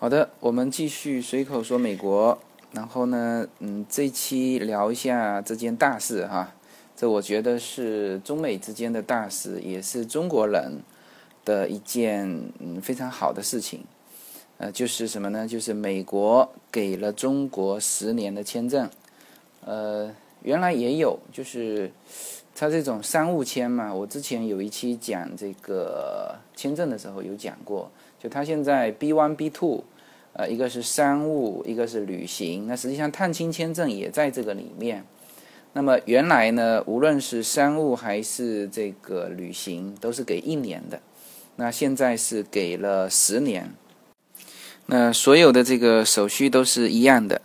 好的，我们继续随口说美国。然后呢，嗯，这期聊一下这件大事哈。这我觉得是中美之间的大事，也是中国人的一件嗯非常好的事情。呃，就是什么呢？就是美国给了中国十年的签证。呃，原来也有，就是他这种商务签嘛。我之前有一期讲这个签证的时候有讲过。就他现在 B one B two，呃，一个是商务，一个是旅行。那实际上探亲签证也在这个里面。那么原来呢，无论是商务还是这个旅行，都是给一年的。那现在是给了十年。那所有的这个手续都是一样的。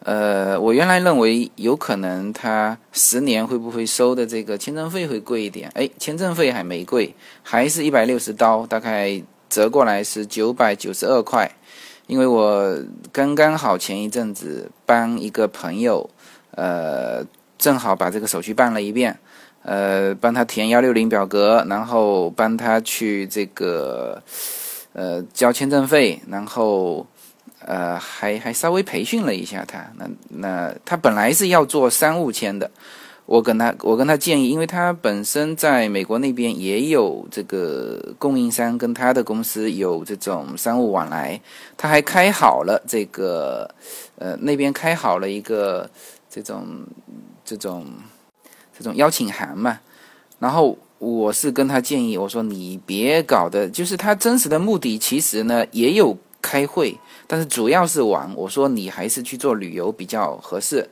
呃，我原来认为有可能他十年会不会收的这个签证费会贵一点？哎，签证费还没贵，还是一百六十刀，大概。折过来是九百九十二块，因为我刚刚好前一阵子帮一个朋友，呃，正好把这个手续办了一遍，呃，帮他填幺六零表格，然后帮他去这个，呃，交签证费，然后，呃，还还稍微培训了一下他。那那他本来是要做商务签的。我跟他，我跟他建议，因为他本身在美国那边也有这个供应商，跟他的公司有这种商务往来，他还开好了这个，呃，那边开好了一个这种这种这种邀请函嘛。然后我是跟他建议，我说你别搞的，就是他真实的目的其实呢也有开会，但是主要是玩。我说你还是去做旅游比较合适。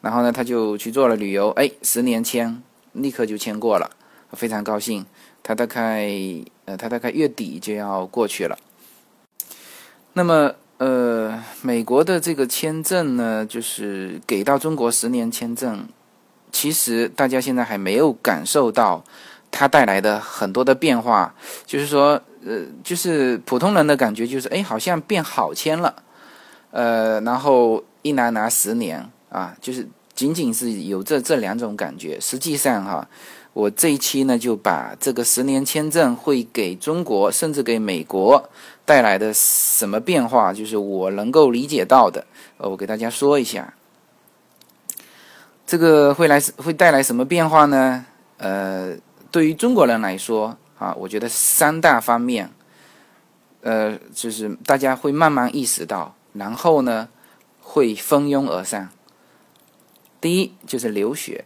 然后呢，他就去做了旅游，哎，十年签立刻就签过了，非常高兴。他大概呃，他大概月底就要过去了。那么呃，美国的这个签证呢，就是给到中国十年签证，其实大家现在还没有感受到它带来的很多的变化。就是说，呃，就是普通人的感觉就是，哎，好像变好签了，呃，然后一拿拿十年啊，就是。仅仅是有这这两种感觉，实际上哈，我这一期呢就把这个十年签证会给中国甚至给美国带来的什么变化，就是我能够理解到的，呃，我给大家说一下，这个会来会带来什么变化呢？呃，对于中国人来说啊，我觉得三大方面，呃，就是大家会慢慢意识到，然后呢会蜂拥而上。第一就是留学，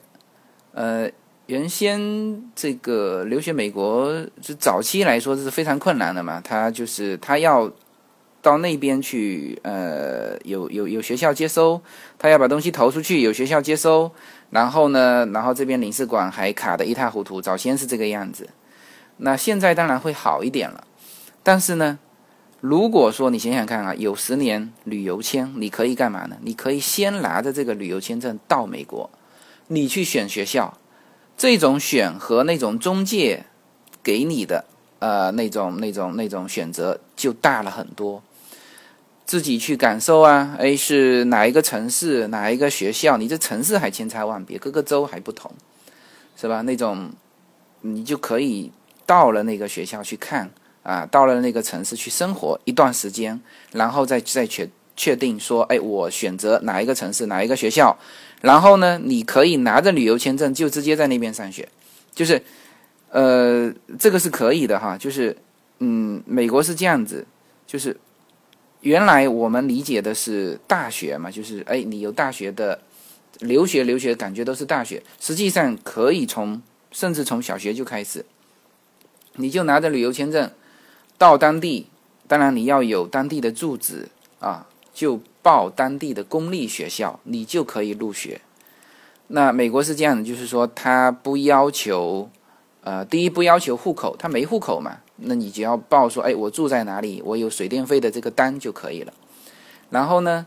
呃，原先这个留学美国，就早期来说是非常困难的嘛。他就是他要到那边去，呃，有有有学校接收，他要把东西投出去，有学校接收，然后呢，然后这边领事馆还卡得一塌糊涂。早先是这个样子，那现在当然会好一点了，但是呢。如果说你想想看啊，有十年旅游签，你可以干嘛呢？你可以先拿着这个旅游签证到美国，你去选学校，这种选和那种中介给你的呃那种那种那种选择就大了很多。自己去感受啊，哎，是哪一个城市，哪一个学校？你这城市还千差万别，各个州还不同，是吧？那种你就可以到了那个学校去看。啊，到了那个城市去生活一段时间，然后再再确确定说，哎，我选择哪一个城市，哪一个学校，然后呢，你可以拿着旅游签证就直接在那边上学，就是，呃，这个是可以的哈，就是，嗯，美国是这样子，就是原来我们理解的是大学嘛，就是哎，你有大学的留学留学感觉都是大学，实际上可以从甚至从小学就开始，你就拿着旅游签证。到当地，当然你要有当地的住址啊，就报当地的公立学校，你就可以入学。那美国是这样的，就是说他不要求，呃，第一不要求户口，他没户口嘛，那你只要报说，哎，我住在哪里，我有水电费的这个单就可以了。然后呢，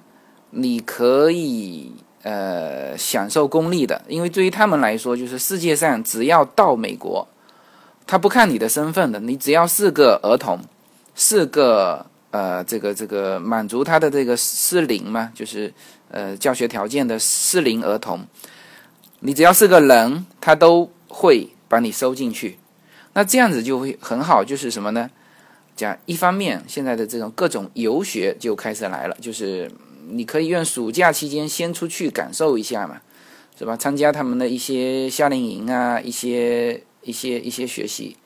你可以呃享受公立的，因为对于他们来说，就是世界上只要到美国。他不看你的身份的，你只要是个儿童，是个呃，这个这个满足他的这个适龄嘛，就是呃教学条件的适龄儿童，你只要是个人，他都会把你收进去。那这样子就会很好，就是什么呢？讲一方面，现在的这种各种游学就开始来了，就是你可以用暑假期间先出去感受一下嘛，是吧？参加他们的一些夏令营啊，一些一些一些学习，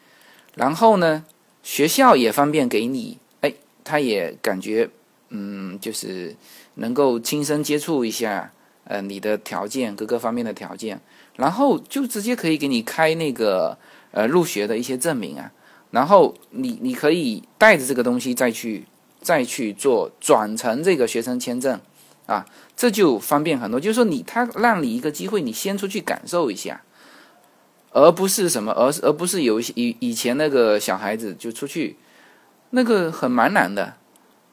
然后呢，学校也方便给你，哎，他也感觉嗯，就是能够亲身接触一下，呃，你的条件各个方面的条件，然后就直接可以给你开那个呃入学的一些证明啊。然后你你可以带着这个东西再去再去做转成这个学生签证，啊，这就方便很多。就是说你他让你一个机会，你先出去感受一下，而不是什么，而是而不是有以以前那个小孩子就出去，那个很蛮难的，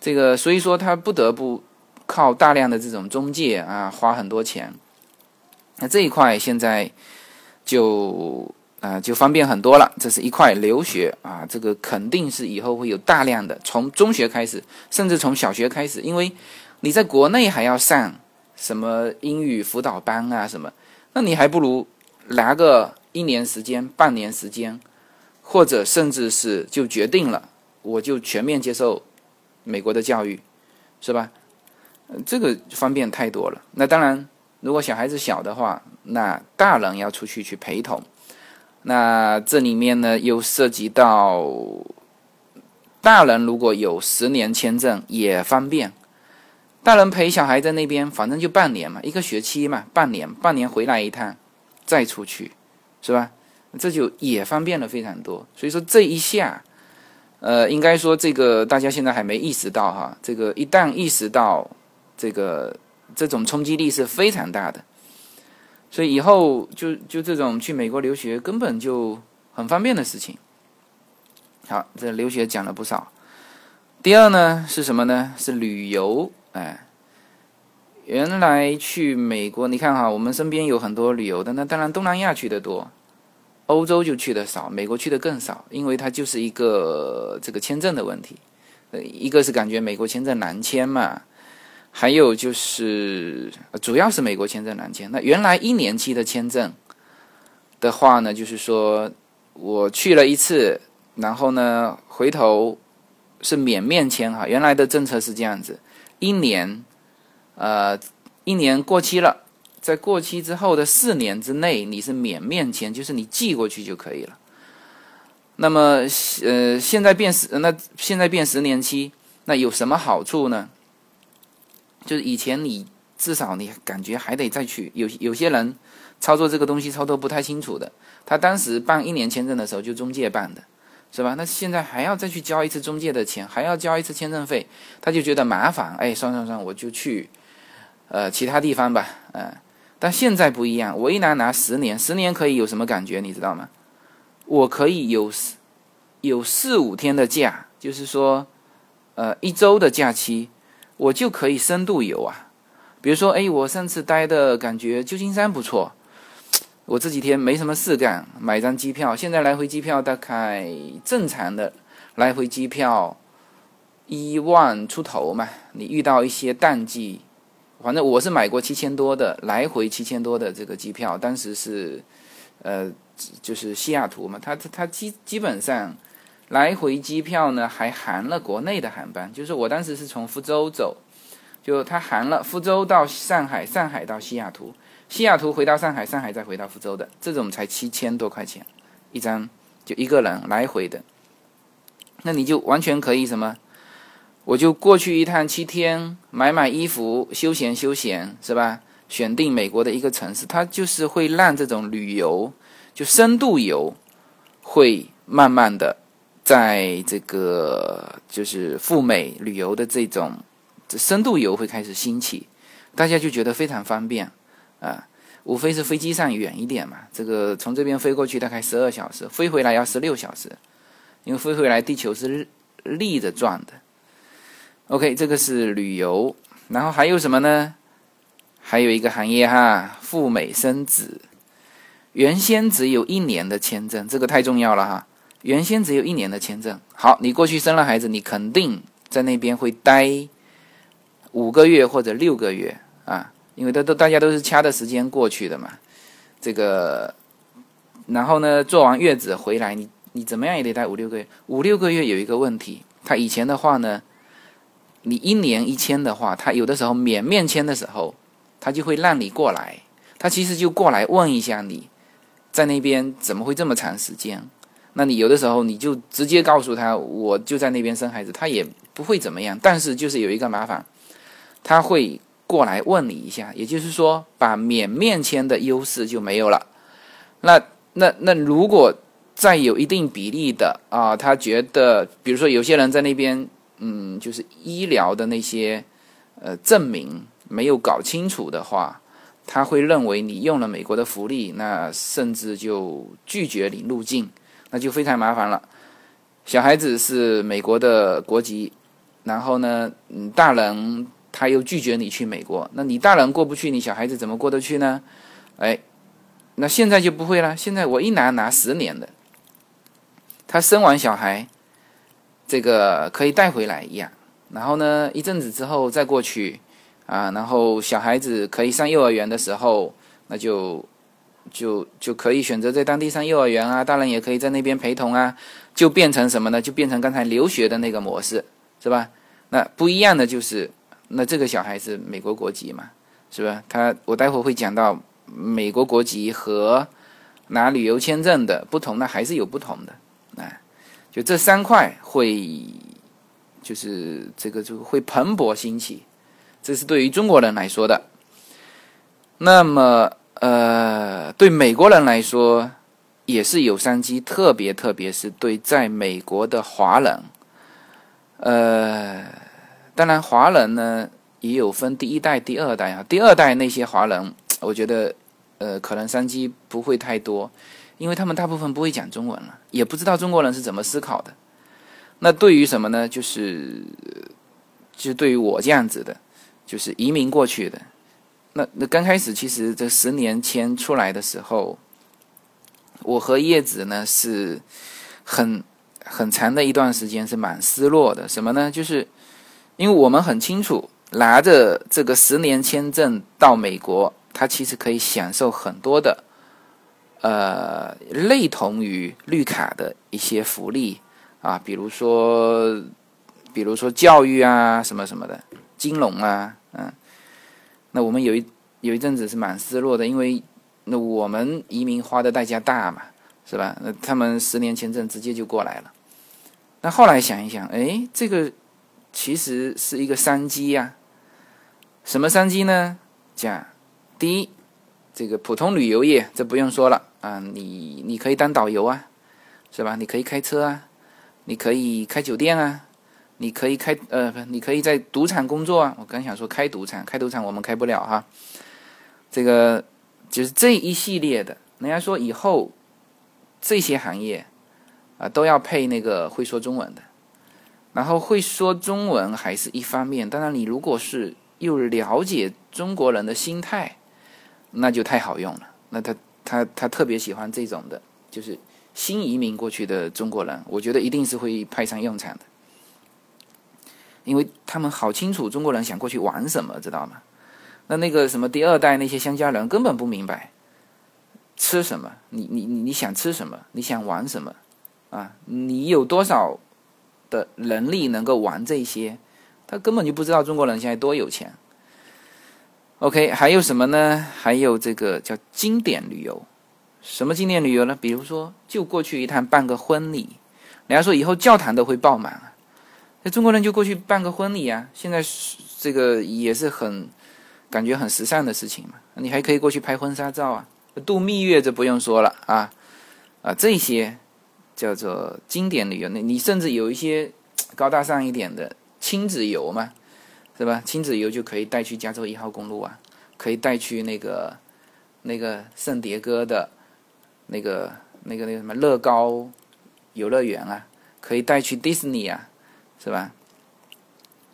这个所以说他不得不靠大量的这种中介啊，花很多钱。那这一块现在就。啊，就方便很多了。这是一块留学啊，这个肯定是以后会有大量的，从中学开始，甚至从小学开始，因为你在国内还要上什么英语辅导班啊什么，那你还不如拿个一年时间、半年时间，或者甚至是就决定了，我就全面接受美国的教育，是吧？这个方便太多了。那当然，如果小孩子小的话，那大人要出去去陪同。那这里面呢，又涉及到大人如果有十年签证也方便，大人陪小孩在那边，反正就半年嘛，一个学期嘛，半年，半年回来一趟，再出去，是吧？这就也方便了非常多。所以说这一下，呃，应该说这个大家现在还没意识到哈，这个一旦意识到，这个这种冲击力是非常大的。所以以后就就这种去美国留学根本就很方便的事情。好，这留学讲了不少。第二呢是什么呢？是旅游。哎，原来去美国，你看哈，我们身边有很多旅游的，那当然东南亚去的多，欧洲就去的少，美国去的更少，因为它就是一个这个签证的问题。呃，一个是感觉美国签证难签嘛。还有就是，主要是美国签证难签。那原来一年期的签证的话呢，就是说我去了一次，然后呢回头是免面签哈。原来的政策是这样子，一年，呃，一年过期了，在过期之后的四年之内，你是免面签，就是你寄过去就可以了。那么，呃，现在变十，那现在变十年期，那有什么好处呢？就是以前你至少你感觉还得再去，有有些人操作这个东西操作不太清楚的，他当时办一年签证的时候就中介办的，是吧？那现在还要再去交一次中介的钱，还要交一次签证费，他就觉得麻烦，哎，算算算，我就去呃其他地方吧，嗯。但现在不一样，我一拿拿十年，十年可以有什么感觉？你知道吗？我可以有有四五天的假，就是说呃一周的假期。我就可以深度游啊，比如说，哎，我上次待的感觉旧金山不错，我这几天没什么事干，买张机票，现在来回机票大概正常的来回机票一万出头嘛，你遇到一些淡季，反正我是买过七千多的来回七千多的这个机票，当时是呃就是西雅图嘛，它它它基基本上。来回机票呢，还含了国内的航班，就是我当时是从福州走，就它含了福州到上海，上海到西雅图，西雅图回到上海，上海再回到福州的，这种才七千多块钱一张，就一个人来回的，那你就完全可以什么，我就过去一趟七天，买买衣服，休闲休闲，是吧？选定美国的一个城市，它就是会让这种旅游，就深度游，会慢慢的。在这个就是赴美旅游的这种深度游会开始兴起，大家就觉得非常方便啊，无非是飞机上远一点嘛，这个从这边飞过去大概十二小时，飞回来要十六小时，因为飞回来地球是立着转的。OK，这个是旅游，然后还有什么呢？还有一个行业哈，赴美生子，原先只有一年的签证，这个太重要了哈。原先只有一年的签证，好，你过去生了孩子，你肯定在那边会待五个月或者六个月啊，因为都都大家都是掐的时间过去的嘛。这个，然后呢，做完月子回来，你你怎么样也得待五六个月。五六个月有一个问题，他以前的话呢，你一年一签的话，他有的时候免面签的时候，他就会让你过来，他其实就过来问一下你，在那边怎么会这么长时间？那你有的时候你就直接告诉他，我就在那边生孩子，他也不会怎么样。但是就是有一个麻烦，他会过来问你一下，也就是说，把免面签的优势就没有了。那那那如果再有一定比例的啊，他觉得，比如说有些人在那边，嗯，就是医疗的那些呃证明没有搞清楚的话，他会认为你用了美国的福利，那甚至就拒绝你入境。那就非常麻烦了。小孩子是美国的国籍，然后呢，嗯，大人他又拒绝你去美国，那你大人过不去，你小孩子怎么过得去呢？哎，那现在就不会了。现在我一拿拿十年的，他生完小孩，这个可以带回来一样，然后呢，一阵子之后再过去啊，然后小孩子可以上幼儿园的时候，那就。就就可以选择在当地上幼儿园啊，大人也可以在那边陪同啊，就变成什么呢？就变成刚才留学的那个模式，是吧？那不一样的就是，那这个小孩是美国国籍嘛，是吧？他我待会会讲到美国国籍和拿旅游签证的不同，那还是有不同的。就这三块会，就是这个就会蓬勃兴起，这是对于中国人来说的。那么。呃，对美国人来说也是有商机，特别特别是对在美国的华人。呃，当然华人呢也有分第一代、第二代啊。第二代那些华人，我觉得呃可能商机不会太多，因为他们大部分不会讲中文了，也不知道中国人是怎么思考的。那对于什么呢？就是就对于我这样子的，就是移民过去的。那那刚开始，其实这十年签出来的时候，我和叶子呢是很很长的一段时间是蛮失落的。什么呢？就是因为我们很清楚，拿着这个十年签证到美国，他其实可以享受很多的，呃，类同于绿卡的一些福利啊，比如说，比如说教育啊，什么什么的，金融啊，嗯。那我们有一有一阵子是蛮失落的，因为那我们移民花的代价大嘛，是吧？那他们十年签证直接就过来了。那后来想一想，哎，这个其实是一个商机呀。什么商机呢？讲第一，这个普通旅游业，这不用说了啊，你你可以当导游啊，是吧？你可以开车啊，你可以开酒店啊。你可以开呃不，你可以在赌场工作啊。我刚想说开赌场，开赌场我们开不了哈。这个就是这一系列的，人家说以后这些行业啊都要配那个会说中文的，然后会说中文还是一方面。当然，你如果是又了解中国人的心态，那就太好用了。那他他他特别喜欢这种的，就是新移民过去的中国人，我觉得一定是会派上用场的。因为他们好清楚中国人想过去玩什么，知道吗？那那个什么第二代那些乡下人根本不明白吃什么，你你你你想吃什么，你想玩什么啊？你有多少的能力能够玩这些？他根本就不知道中国人现在多有钱。OK，还有什么呢？还有这个叫经典旅游，什么经典旅游呢？比如说就过去一趟办个婚礼，人家说以后教堂都会爆满啊。那中国人就过去办个婚礼啊！现在这个也是很感觉很时尚的事情嘛。你还可以过去拍婚纱照啊，度蜜月这不用说了啊啊！这些叫做经典旅游。那你甚至有一些高大上一点的亲子游嘛，是吧？亲子游就可以带去加州一号公路啊，可以带去那个那个圣迭戈的那个那个那个什么乐高游乐园啊，可以带去迪士尼啊。是吧？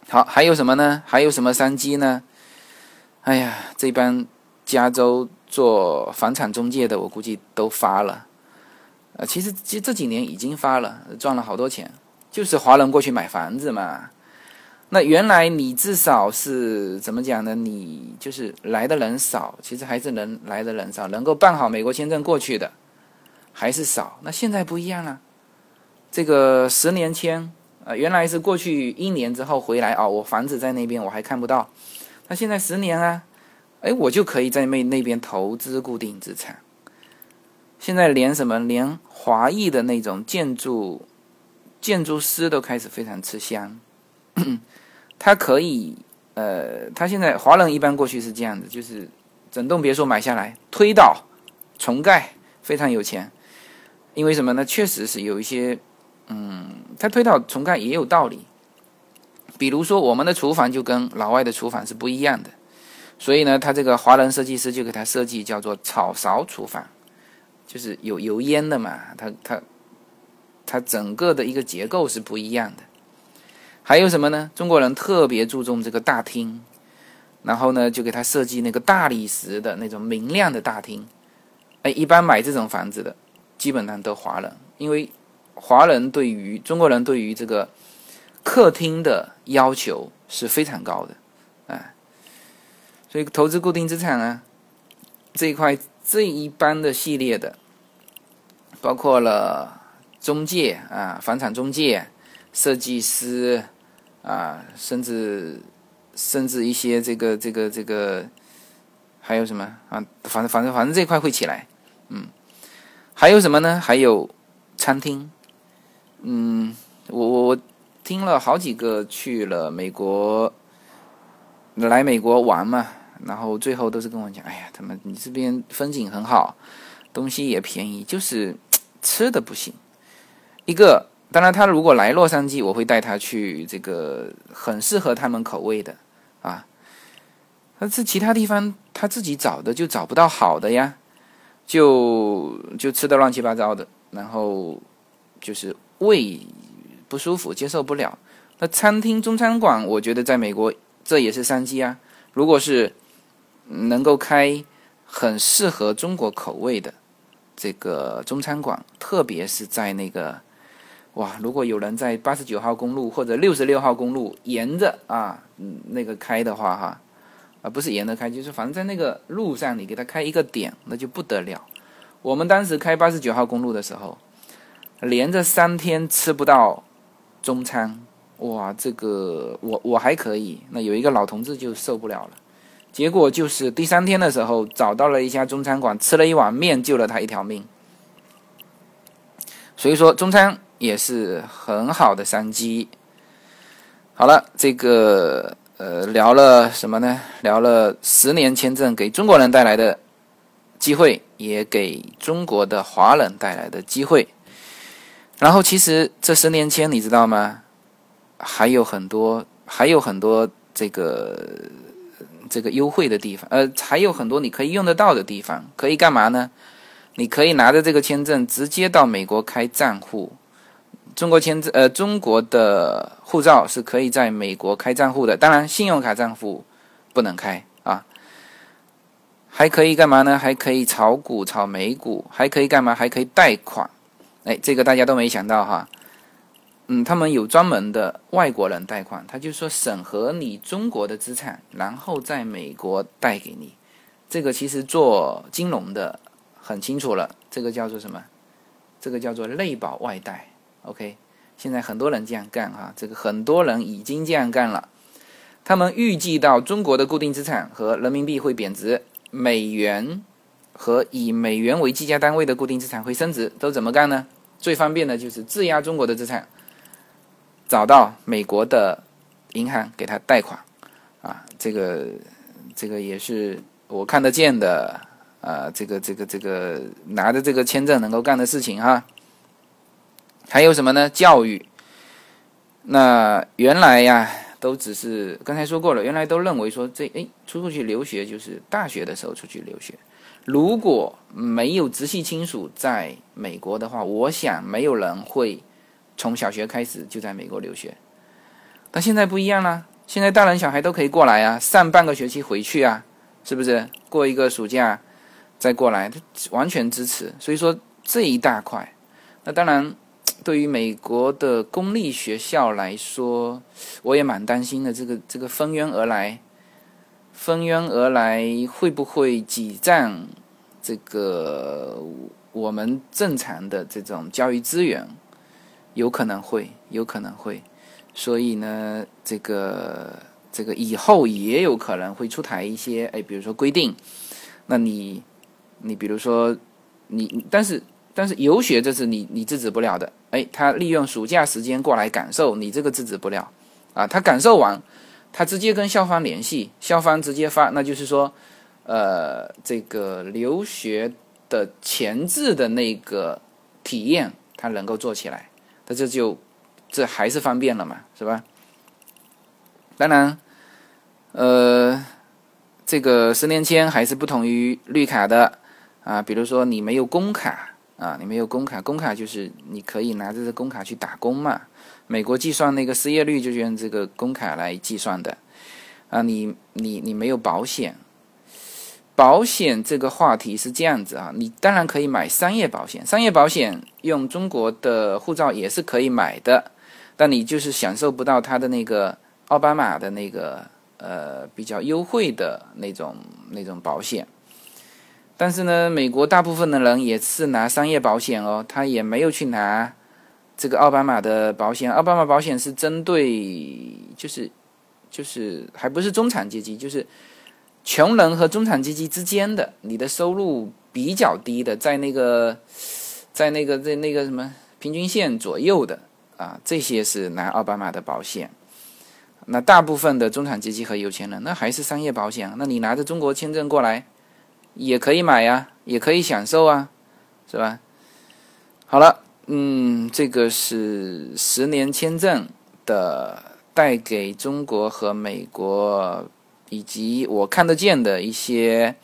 好，还有什么呢？还有什么商机呢？哎呀，这帮加州做房产中介的，我估计都发了。呃，其实这这几年已经发了，赚了好多钱。就是华人过去买房子嘛。那原来你至少是怎么讲呢？你就是来的人少，其实还是能来的人少，能够办好美国签证过去的还是少。那现在不一样了。这个十年签，呃，原来是过去一年之后回来啊，我房子在那边我还看不到，那现在十年啊，哎，我就可以在那那边投资固定资产。现在连什么，连华裔的那种建筑建筑师都开始非常吃香，他可以，呃，他现在华人一般过去是这样的，就是整栋别墅买下来，推倒重盖，非常有钱。因为什么呢？确实是有一些，嗯，他推倒重盖也有道理。比如说，我们的厨房就跟老外的厨房是不一样的，所以呢，他这个华人设计师就给他设计叫做炒勺厨房，就是有油烟的嘛。他他他整个的一个结构是不一样的。还有什么呢？中国人特别注重这个大厅，然后呢，就给他设计那个大理石的那种明亮的大厅。哎，一般买这种房子的。基本上都华人，因为华人对于中国人对于这个客厅的要求是非常高的，哎，所以投资固定资产呢这一块这一般的系列的，包括了中介啊、房产中介、设计师啊，甚至甚至一些这个这个这个还有什么啊？反正反正反正这块会起来，嗯。还有什么呢？还有餐厅，嗯，我我我听了好几个去了美国，来美国玩嘛，然后最后都是跟我讲，哎呀，他们你这边风景很好，东西也便宜，就是吃的不行。一个，当然他如果来洛杉矶，我会带他去这个很适合他们口味的啊，但是其他地方他自己找的就找不到好的呀。就就吃的乱七八糟的，然后就是胃不舒服，接受不了。那餐厅、中餐馆，我觉得在美国这也是商机啊。如果是能够开很适合中国口味的这个中餐馆，特别是在那个哇，如果有人在八十九号公路或者六十六号公路沿着啊，嗯，那个开的话哈。啊，不是沿着开，就是反正在那个路上，你给他开一个点，那就不得了。我们当时开八十九号公路的时候，连着三天吃不到中餐，哇，这个我我还可以，那有一个老同志就受不了了。结果就是第三天的时候，找到了一家中餐馆，吃了一碗面，救了他一条命。所以说，中餐也是很好的商机。好了，这个。呃，聊了什么呢？聊了十年签证给中国人带来的机会，也给中国的华人带来的机会。然后，其实这十年签你知道吗？还有很多，还有很多这个这个优惠的地方，呃，还有很多你可以用得到的地方。可以干嘛呢？你可以拿着这个签证直接到美国开账户。中国签证，呃，中国的护照是可以在美国开账户的，当然信用卡账户不能开啊。还可以干嘛呢？还可以炒股、炒美股，还可以干嘛？还可以贷款。哎，这个大家都没想到哈。嗯，他们有专门的外国人贷款，他就说审核你中国的资产，然后在美国贷给你。这个其实做金融的很清楚了，这个叫做什么？这个叫做内保外贷。OK，现在很多人这样干哈，这个很多人已经这样干了。他们预计到中国的固定资产和人民币会贬值，美元和以美元为计价单位的固定资产会升值，都怎么干呢？最方便的就是质押中国的资产，找到美国的银行给他贷款啊，这个这个也是我看得见的啊，这个这个这个拿着这个签证能够干的事情哈。还有什么呢？教育。那原来呀，都只是刚才说过了。原来都认为说，这哎，出出去留学就是大学的时候出去留学。如果没有直系亲属在美国的话，我想没有人会从小学开始就在美国留学。但现在不一样了，现在大人小孩都可以过来啊，上半个学期回去啊，是不是？过一个暑假再过来，他完全支持。所以说这一大块，那当然。对于美国的公立学校来说，我也蛮担心的。这个这个蜂拥而来，蜂拥而来会不会挤占这个我们正常的这种教育资源？有可能会，有可能会。所以呢，这个这个以后也有可能会出台一些，哎，比如说规定，那你你比如说你，但是但是游学这是你你制止不了的，哎，他利用暑假时间过来感受，你这个制止不了啊。他感受完，他直接跟校方联系，校方直接发，那就是说，呃，这个留学的前置的那个体验，他能够做起来，那这就。这还是方便了嘛，是吧？当然，呃，这个十年签还是不同于绿卡的啊。比如说你没有工卡啊，你没有工卡，工卡就是你可以拿着这工卡去打工嘛。美国计算那个失业率就是用这个工卡来计算的啊。你你你没有保险，保险这个话题是这样子啊。你当然可以买商业保险，商业保险用中国的护照也是可以买的。但你就是享受不到他的那个奥巴马的那个呃比较优惠的那种那种保险，但是呢，美国大部分的人也是拿商业保险哦，他也没有去拿这个奥巴马的保险。奥巴马保险是针对就是就是还不是中产阶级，就是穷人和中产阶级之间的，你的收入比较低的，在那个在那个在那个什么平均线左右的。啊，这些是拿奥巴马的保险，那大部分的中产阶级和有钱人，那还是商业保险。那你拿着中国签证过来，也可以买呀，也可以享受啊，是吧？好了，嗯，这个是十年签证的带给中国和美国以及我看得见的一些，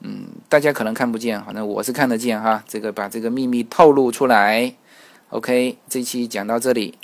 嗯，大家可能看不见，反正我是看得见哈。这个把这个秘密透露出来。OK，这期讲到这里。